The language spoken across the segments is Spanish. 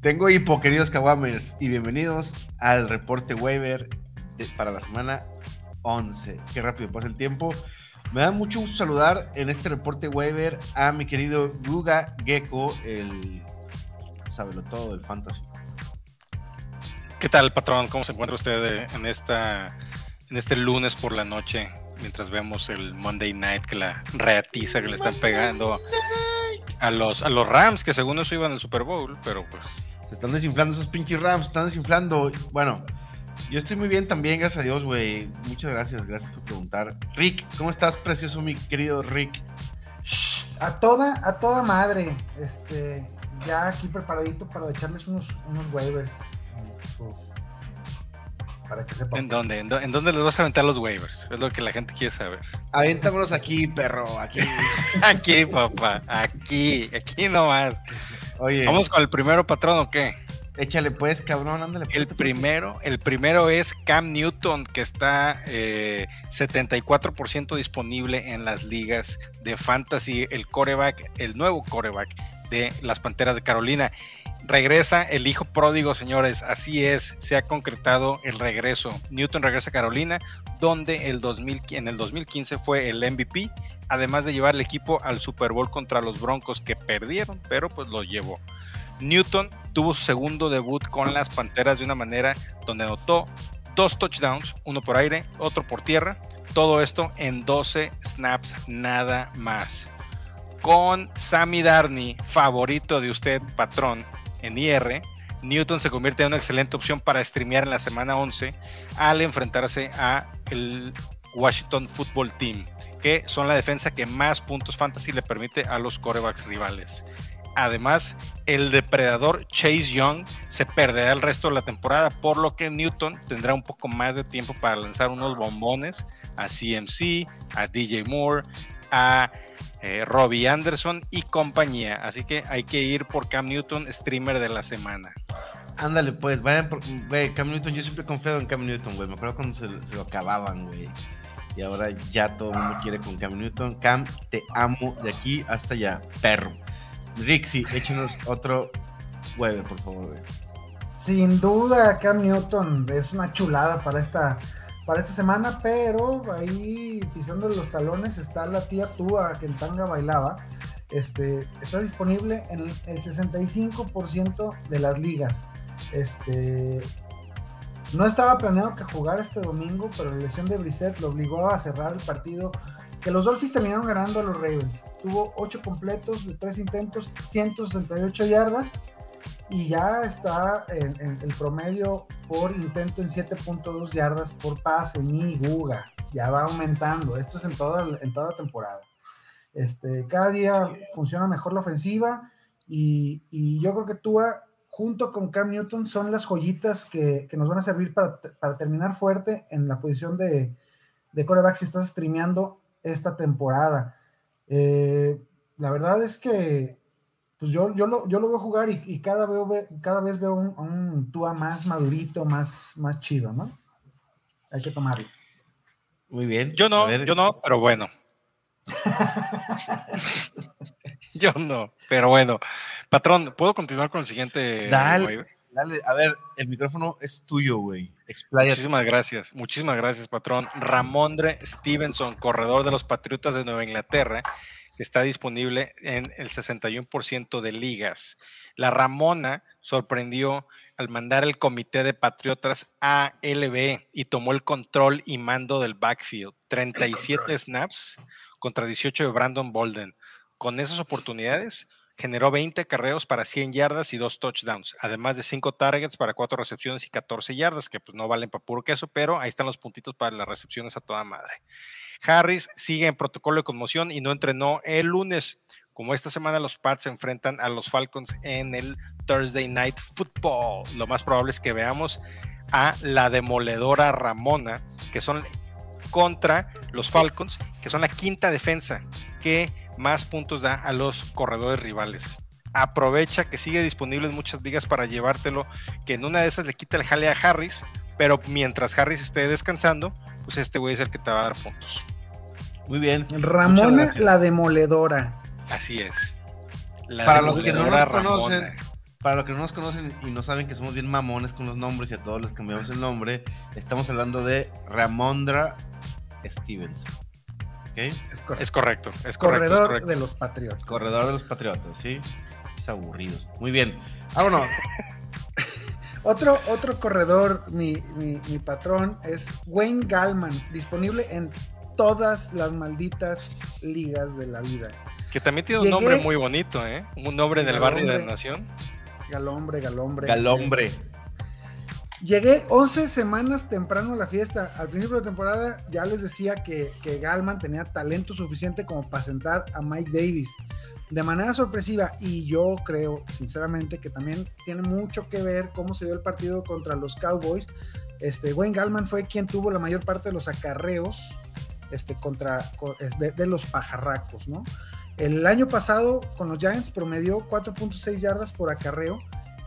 Tengo hipo, queridos Kawamers, y bienvenidos al reporte waiver para la semana 11. Qué rápido pasa el tiempo. Me da mucho gusto saludar en este reporte waiver a mi querido Guga Gecko, el sábelo todo del fantasy. ¿Qué tal, patrón? ¿Cómo se encuentra usted en esta en este lunes por la noche mientras vemos el Monday Night que la reatiza que le están pegando a los a los Rams que según eso iban al Super Bowl, pero pues se están desinflando esos pinches Rams, están desinflando. Bueno, yo estoy muy bien también, gracias a Dios, güey. Muchas gracias, gracias por preguntar. Rick, ¿cómo estás, precioso, mi querido Rick? A toda, a toda madre. Este, ya aquí preparadito para echarles unos, unos waivers. Para que sepan. ¿En dónde? ¿En, dónde les vas a aventar los waivers? Es lo que la gente quiere saber. Aviéntamelos aquí, perro, aquí. aquí, papá, aquí, aquí nomás. Oye. ¿Vamos con el primero patrón o qué? Échale pues, cabrón, ándale. El primero, el primero es Cam Newton, que está 74% eh, disponible en las ligas de fantasy, el coreback, el nuevo coreback de las Panteras de Carolina. Regresa el hijo pródigo, señores, así es, se ha concretado el regreso. Newton regresa a Carolina, donde el 2000, en el 2015 fue el MVP, además de llevar el equipo al Super Bowl contra los Broncos que perdieron, pero pues lo llevó. Newton tuvo su segundo debut con las Panteras de una manera donde anotó dos touchdowns, uno por aire, otro por tierra. Todo esto en 12 snaps nada más. Con Sammy Darney, favorito de usted, patrón, en IR, Newton se convierte en una excelente opción para streamear en la semana 11 al enfrentarse a el Washington Football Team, que son la defensa que más puntos fantasy le permite a los corebacks rivales. Además, el depredador Chase Young se perderá el resto de la temporada, por lo que Newton tendrá un poco más de tiempo para lanzar unos bombones a CMC, a DJ Moore, a eh, Robbie Anderson y compañía. Así que hay que ir por Cam Newton, streamer de la semana. Ándale, pues, vayan por. Güey, Cam Newton, yo siempre he confiado en Cam Newton, güey. Me acuerdo cuando se, se lo acababan, güey. Y ahora ya todo el mundo quiere con Cam Newton. Cam, te amo de aquí hasta allá, perro. Rixi, échenos otro hueve, por favor. Sin duda, Cam Newton es una chulada para esta, para esta semana, pero ahí pisando los talones está la tía Tua que en tanga bailaba. Este, está disponible en el 65% de las ligas. Este, no estaba planeado que jugara este domingo, pero la lesión de Brissett lo obligó a cerrar el partido que los Dolphins terminaron ganando a los Ravens. Tuvo 8 completos de 3 intentos, 168 yardas y ya está el promedio por intento en 7.2 yardas por pase, ni Guga. Ya va aumentando. Esto es en toda, en toda la temporada. Este, cada día funciona mejor la ofensiva y, yo creo que Tua junto con Cam Newton son las joyitas que, nos van a servir para, terminar fuerte en la posición de, de coreback si estás streameando esta temporada. Eh, la verdad es que pues yo, yo, lo, yo lo veo jugar y, cada, veo, cada vez veo un, un Tua más madurito, más, más chido, ¿no? Hay que tomarlo. Muy bien. Yo no, yo no, pero bueno. yo no, pero bueno. Patrón, ¿puedo continuar con el siguiente? Dale, dale, a ver, el micrófono es tuyo, güey. Muchísimas gracias, muchísimas gracias, patrón. Ramondre Stevenson, corredor de los Patriotas de Nueva Inglaterra, está disponible en el 61% de ligas. La Ramona sorprendió al mandar el comité de Patriotas a LB y tomó el control y mando del backfield. 37 snaps contra 18 de Brandon Bolden. Con esas oportunidades, generó 20 carreos para 100 yardas y 2 touchdowns, además de 5 targets para 4 recepciones y 14 yardas, que pues no valen para puro queso, pero ahí están los puntitos para las recepciones a toda madre. Harris sigue en protocolo de conmoción y no entrenó el lunes. Como esta semana los Pats se enfrentan a los Falcons en el Thursday Night Football, lo más probable es que veamos a la demoledora Ramona, que son contra los Falcons, que son la quinta defensa que más puntos da a los corredores rivales. Aprovecha que sigue disponible en muchas ligas para llevártelo, que en una de esas le quita el jale a Harris, pero mientras Harris esté descansando, pues este güey es el que te va a dar puntos. Muy bien. Ramona la demoledora. Así es. para los que no nos conocen, para los que no nos conocen y no saben que somos bien mamones con los nombres y a todos les cambiamos el nombre, estamos hablando de Ramondra Stevens. Es correcto. Es correcto. Es Corredor de los Patriotas. Corredor de los Patriotas, sí. Es aburridos. Muy bien. Vámonos. otro, otro corredor, mi, mi, mi patrón, es Wayne Gallman, disponible en todas las malditas ligas de la vida. Que también tiene un nombre muy bonito, ¿eh? Un nombre en el barrio de la nación. Galombre, galombre. Galombre. Llegué 11 semanas temprano a la fiesta. Al principio de temporada ya les decía que, que Galman tenía talento suficiente como para sentar a Mike Davis de manera sorpresiva. Y yo creo, sinceramente, que también tiene mucho que ver cómo se dio el partido contra los Cowboys. Este, Wayne Galman fue quien tuvo la mayor parte de los acarreos este, contra, de, de los pajarracos, ¿no? El año pasado con los Giants promedió 4.6 yardas por acarreo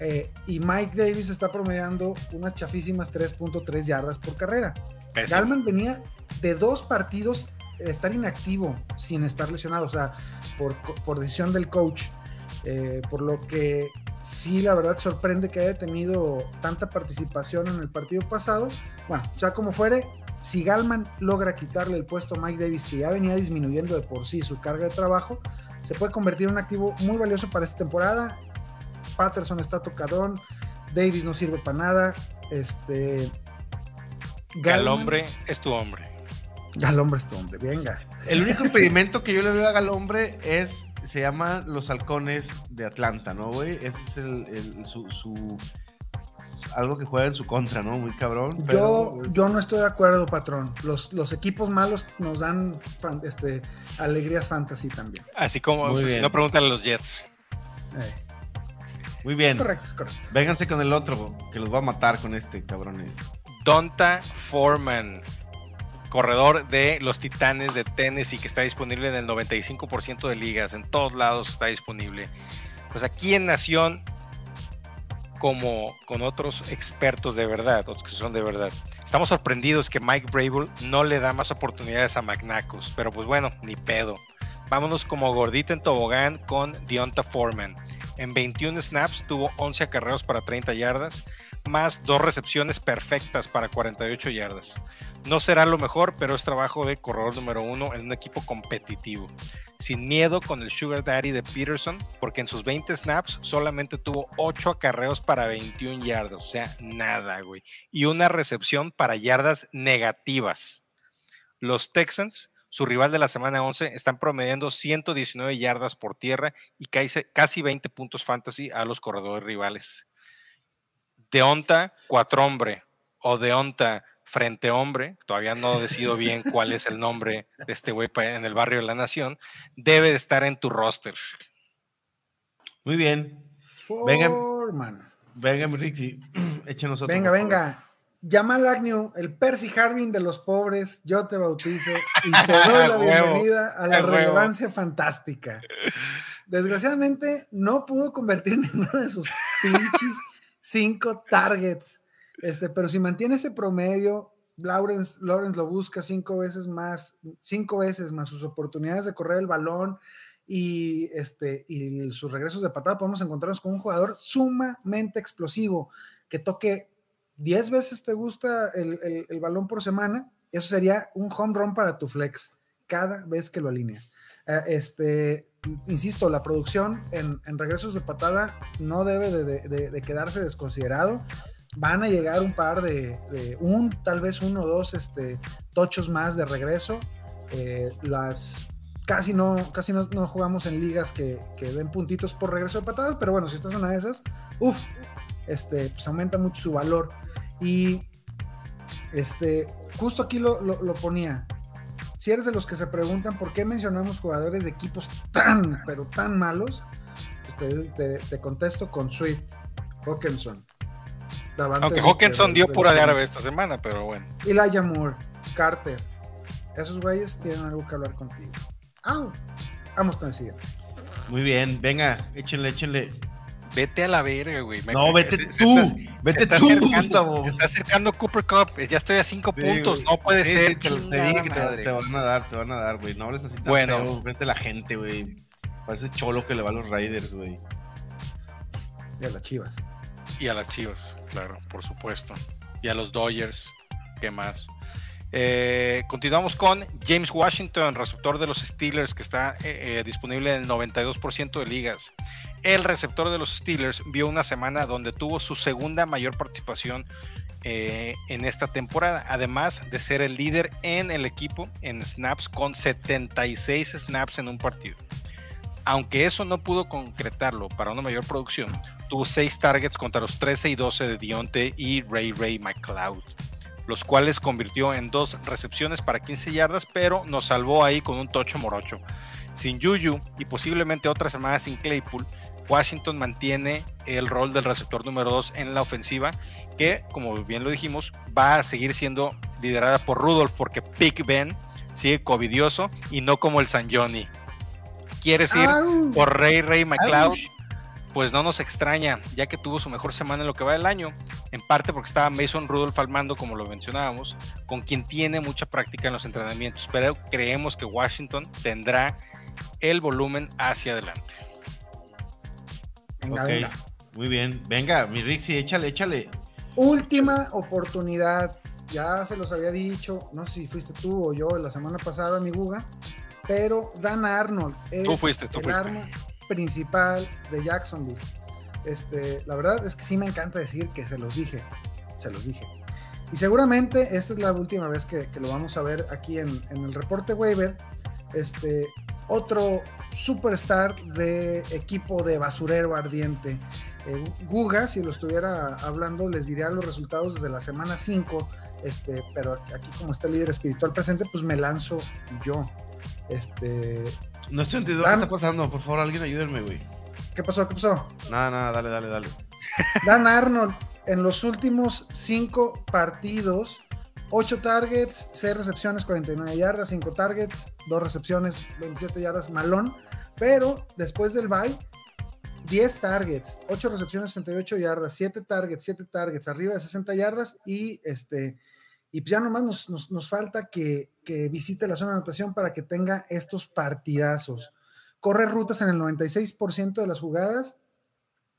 eh, y Mike Davis está promediando unas chafísimas 3.3 yardas por carrera. Galman venía de dos partidos de estar inactivo sin estar lesionado, o sea, por, decisión del coach. Eh, por lo que sí, la verdad sorprende que haya tenido tanta participación en el partido pasado. Bueno, o sea, como fuere, si Galman logra quitarle el puesto a Mike Davis, que ya venía disminuyendo de por sí su carga de trabajo, se puede convertir en un activo muy valioso para esta temporada. Patterson está tocadón, Davis no sirve para nada. Este. Galombre es tu hombre. Galombre es tu hombre, venga. El único impedimento que yo le veo a Galombre es. Se llama Los Halcones de Atlanta, ¿no, güey? Ese es el, su algo que juega en su contra, ¿no? Muy cabrón. Yo, yo no estoy de acuerdo, patrón. Los, los equipos malos nos dan este, alegrías fantasy también. Así como, pues, si no, preguntan a los Jets. Eh. Muy bien. correcto, es correcto. Vénganse con el otro, que los va a matar con este, cabrones. Donta Foreman, corredor de los Titanes de Tennessee, que está disponible en el 95% de ligas. En todos lados está disponible. Pues aquí en Nación como con otros expertos de verdad, otros que son de verdad. Estamos sorprendidos que Mike Brable no le da más oportunidades a Magnacos, pero pues bueno, ni pedo. Vámonos como gordita en tobogán con Deonta Foreman. En 21 snaps tuvo 11 acarreos para 30 yardas, más dos recepciones perfectas para 48 yardas. No será lo mejor, pero es trabajo de corredor número uno en un equipo competitivo sin miedo con el Sugar Daddy de Peterson, porque en sus 20 snaps solamente tuvo 8 acarreos para 21 yardas, o sea, nada, güey. Y una recepción para yardas negativas. Los Texans, su rival de la semana 11, están promediando 119 yardas por tierra y casi 20 puntos fantasy a los corredores rivales. Deonta, cuatro hombre, o Deonta, Frente Hombre, todavía no decido bien cuál es el nombre de este güey en el barrio de la Nación, debe de estar en tu roster. Muy bien. Venga, venga, Rixi, échenos otro. Venga, venga. Llama al Agnew, el Percy Harvin de los pobres, yo te bautizo y te doy la bienvenida a la relevancia fantástica. Desgraciadamente, no pudo convertir ninguno de sus pinches cinco targets. Este, pero si mantiene ese promedio, Lawrence, Lawrence lo busca cinco veces más, cinco veces más sus oportunidades de correr el balón y, este, y sus regresos de patada, podemos encontrarnos con un jugador sumamente explosivo que toque 10 veces te gusta el, el, balón por semana, eso sería un home run para tu flex cada vez que lo alineas. Eh, este, insisto, la producción en, en, regresos de patada no debe de, de, de quedarse desconsiderado van a llegar un par de, un, tal vez uno o dos este, tochos más de regreso. Eh, las casi no, casi no, jugamos en ligas que, que, den puntitos por regreso de patadas, pero bueno, si estás en una de esas, uff, este, pues aumenta mucho su valor. Y este, justo aquí lo, lo, ponía. Si eres de los que se preguntan por qué mencionamos jugadores de equipos tan, pero tan malos, pues te, te contesto con Swift, Hawkinson, aunque Hawkinson dio pura de árabe esta semana, pero bueno. Elijah Moore, Carter. Esos güeyes tienen algo que hablar contigo. Ah, vamos con el siguiente. Muy bien, venga, échenle, échenle. Vete a la verga, güey. no, vete tú. vete tú, acercando, Se está acercando Cooper Cup. Ya estoy a cinco puntos. no puede ser. Te, te, que te, van a dar, te van a dar, güey. No hables así tan bueno. Vete la gente, güey. Parece cholo que le va a los Raiders, güey. Y a las Chivas. Y a las Chivas, claro, por supuesto. Y a los Dodgers, ¿qué más? Eh, continuamos con James Washington, receptor de los Steelers, que está eh, eh, disponible en el 92% de ligas. El receptor de los Steelers vio una semana donde tuvo su segunda mayor participación en esta temporada, además de ser el líder en el equipo en snaps con 76 snaps en un partido. Aunque eso no pudo concretarlo para una mayor producción, tuvo 6 targets contra los 13 y 12 de Dionte y Ray Ray McLeod los cuales convirtió en dos recepciones para 15 yardas, pero nos salvó ahí con un tocho morocho. Sin Juju y posiblemente otra semana sin Claypool, Washington mantiene el rol del receptor número 2 en la ofensiva, que, como bien lo dijimos, va a seguir siendo liderada por Rudolph, porque Big Ben sigue covidioso y no como el San Johnny. ¿Quieres ir por Ray Ray McLeod? Pues no nos extraña, ya que tuvo su mejor semana en lo que va del año, en parte porque estaba Mason Rudolph al mando, como lo mencionábamos, con quien tiene mucha práctica en los entrenamientos, pero creemos que Washington tendrá el volumen hacia adelante. Venga, venga. Muy bien, venga, mi Rixi, échale, échale. Última oportunidad, ya se los había dicho, no sé si fuiste tú o yo la semana pasada, mi Guga, pero Dan Arnold es tú fuiste, tú fuiste principal de Jacksonville. Este, la verdad es que sí me encanta decir que se los dije, se los dije. Y seguramente esta es la última vez que, lo vamos a ver aquí en, el reporte waiver. Este, otro superstar de equipo de basurero ardiente. Eh, Guga, si lo estuviera hablando, les diría los resultados desde la semana 5. Este, pero aquí como está el líder espiritual presente, pues me lanzo yo. Este, no estoy entendiendo qué está pasando. Por favor, alguien ayúdenme, güey. ¿Qué pasó? ¿Qué pasó? Nada, nada, dale, dale, dale. Dan Arnold, en los últimos cinco partidos, 8 targets, 6 recepciones, 49 yardas, 5 targets, 2 recepciones, 27 yardas, malón. Pero después del bye, 10 targets, 8 recepciones, 68 yardas, 7 targets, 7 targets, arriba de 60 yardas y este y ya nomás nos, nos, falta que, visite la zona de anotación para que tenga estos partidazos. Corre rutas en el 96% de las jugadas.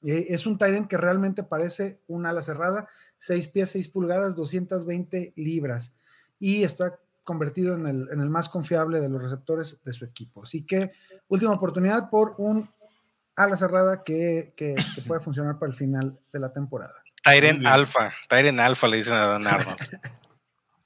Eh, es un Tyrant que realmente parece un ala cerrada, 6 pies, 6 pulgadas, 220 libras. Y está convertido en el, en el, más confiable de los receptores de su equipo. Así que última oportunidad por un ala cerrada que, que, puede funcionar para el final de la temporada. Tyrant Alpha, Tyrant Alpha le dicen a Dan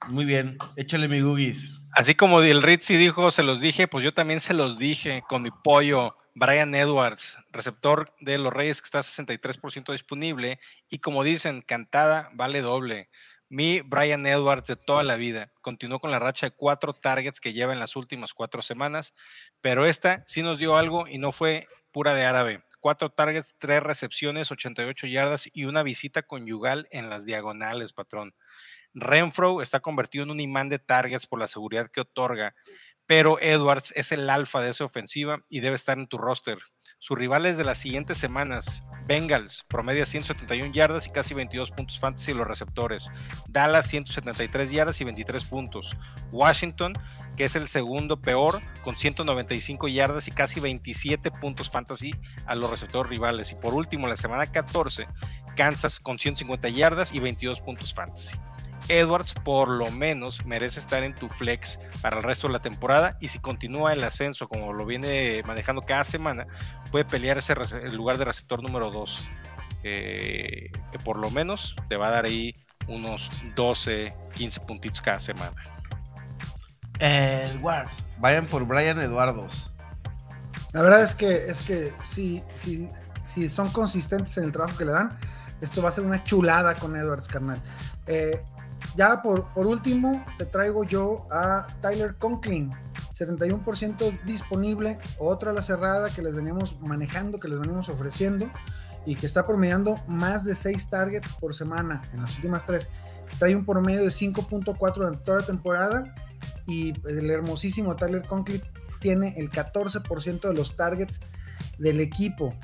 Muy bien, échale mi Googies. Así como el Ritzy dijo, se los dije, pues yo también se los dije con mi pollo. Brian Edwards, receptor de los Reyes que está 63% disponible. Y como dicen, cantada vale doble. Mi Brian Edwards de toda la vida continuó con la racha de cuatro targets que lleva en las últimas cuatro semanas, pero esta sí nos dio algo y no fue pura de árabe. Cuatro targets, tres recepciones, 88 yardas y una visita conyugal en las diagonales, patrón. Renfro está convertido en un imán de targets por la seguridad que otorga, pero Edwards es el alfa de esa ofensiva y debe estar en tu roster. Sus rivales de las siguientes semanas, Bengals, promedia 171 yardas y casi 22 puntos fantasy los receptores. Dallas, 173 yardas y 23 puntos. Washington, que es el segundo peor, con 195 yardas y casi 27 puntos fantasy a los receptores rivales. Y por último, la semana 14, Kansas con 150 yardas y 22 puntos fantasy. Edwards por lo menos merece estar en tu flex para el resto de la temporada y si continúa el ascenso como lo viene manejando cada semana, puede pelear ese el lugar de receptor número 2, eh, que por lo menos te va a dar ahí unos 12, 15 puntitos cada semana. Edwards, vayan por Brian Eduardos. La verdad es que es que si, si, si son consistentes en el trabajo que le dan, esto va a ser una chulada con Edwards, carnal. Eh, ya por, por último, te traigo yo a Tyler Conklin, 71% disponible, otra la cerrada que les veníamos manejando, que les venimos ofreciendo y que está promediando más de 6 targets por semana en las últimas tres. Trae un promedio de 5.4 durante toda la temporada y el hermosísimo Tyler Conklin tiene el 14% de los targets del equipo.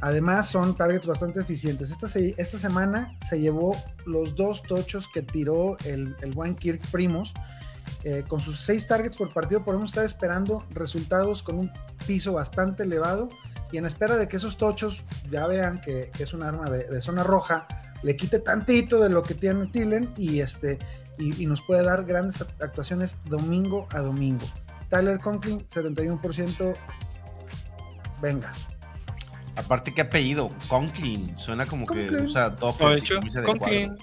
Además, son targets bastante eficientes. Esta, semana se llevó los dos tochos que tiró el, buen Kirk Primos. Eh, con sus seis targets por partido, podemos estar esperando resultados con un piso bastante elevado y en espera de que esos tochos ya vean que, es un arma de, zona roja, le quite tantito de lo que tiene Tillen y, este, y, nos puede dar grandes actuaciones domingo a domingo. Tyler Conklin, 71%. Venga. Aparte, ¿qué apellido? Conklin. Suena como que usa Docker. Conklin.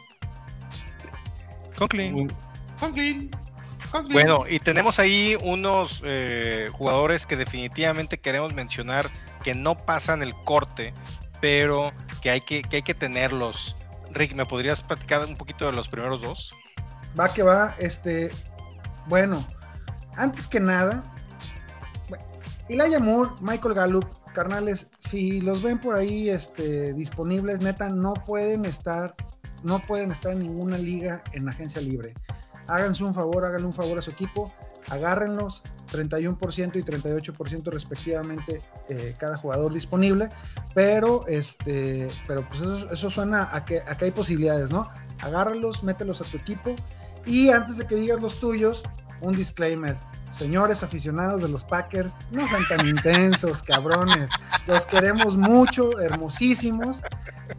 Conklin. Conklin. Bueno, y tenemos ahí unos eh, jugadores que definitivamente queremos mencionar que no pasan el corte, pero que hay que, hay que tenerlos. Rick, ¿me podrías platicar un poquito de los primeros dos? Va que va, este, bueno, antes que nada, Elijah Moore, Michael Gallup, carnales, si los ven por ahí este, disponibles, neta, no pueden estar, no pueden estar en ninguna liga en agencia libre háganse un favor, háganle un favor a su equipo, agárrenlos, 31% y 38% respectivamente eh, cada jugador disponible, pero este, pero pues eso, suena a que, a que hay posibilidades, ¿no? Agárralos, mételos a tu equipo y antes de que digas los tuyos, un disclaimer. Señores aficionados de los Packers, no sean tan intensos, cabrones. Los queremos mucho, hermosísimos.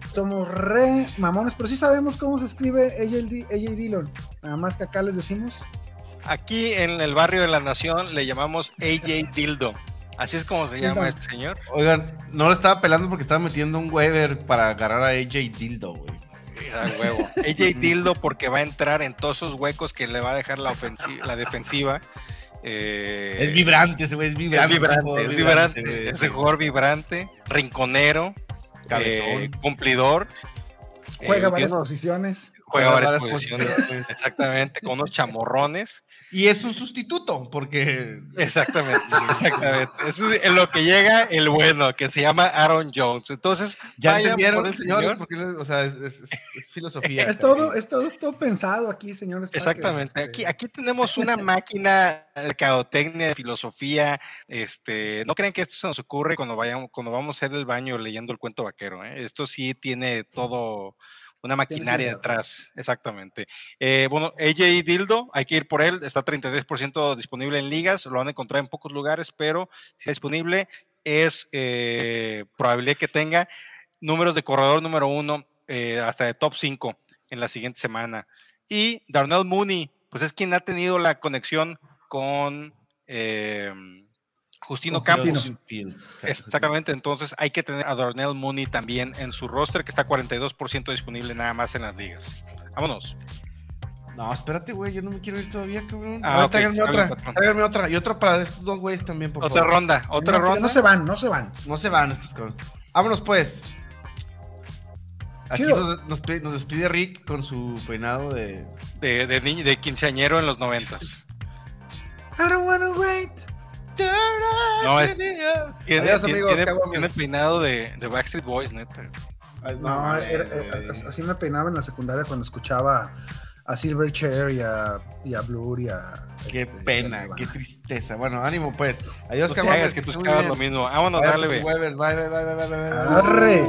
Somos re mamones, pero sí sabemos cómo se escribe AJ, AJ Dillon. Nada más que acá les decimos. Aquí en el barrio de la Nación le llamamos AJ Dildo. Así es como se llama este señor. Oigan, no lo estaba pelando porque estaba metiendo un Weber para agarrar a AJ Dildo, güey. huevo. AJ Dildo porque va a entrar en todos esos huecos que le va a dejar la, ofensiva, la defensiva eh, es vibrante, ese güey es vibrante. Es vibrante, es vibrante. Ese jugador vibrante, rinconero, eh, cumplidor. Juega eh, varias posiciones. Juega varias posiciones, exactamente, con unos chamorrones. Y es un sustituto, porque. Exactamente, exactamente. Eso es en lo que llega el bueno, que se llama Aaron Jones. Entonces, ya entendieron, señores, porque o sea, es, filosofía. es, todo, es, todo, es todo pensado aquí, señores. Exactamente. Este aquí, aquí tenemos una máquina de caotecnia, de filosofía. Este, no crean que esto se nos ocurre cuando, vayamos, cuando vamos a hacer el baño leyendo el cuento vaquero. ¿eh? Esto sí tiene todo una maquinaria detrás, exactamente. Eh, bueno, AJ Dildo, hay que ir por él, está 33% disponible en ligas, lo van a encontrar en pocos lugares, pero si es disponible, es eh, probable que tenga números de corredor número uno eh, hasta de top 5 en la siguiente semana. Y Darnell Mooney, pues es quien ha tenido la conexión con Justino Campos. Exactamente, entonces hay que tener a Darnell Mooney también en su roster, que está 42% disponible nada más en las ligas. Vámonos. No, espérate, güey, yo no me quiero ir todavía, cabrón. Ah, tráiganme otra, tráiganme otra. Y otra para estos dos güeyes también, por Otra ronda, otra ronda. No se van, no se van. No se van estos cabrones. Vámonos, pues. Aquí nos, nos, despide Rick con su peinado de... De, de, de quinceañero en los noventas. I don't wanna. No, es, tiene, tiene, peinado de, de, Backstreet Boys, neta. no, así me peinaba en la secundaria cuando escuchaba a Silverchair y a, y a Blur y a. Qué este, pena, qué tristeza. Bueno, ánimo pues. Adiós, no hagas que tú lo mismo. Vámonos, dale, Bye, bye, bye, bye, bye, bye, Arre.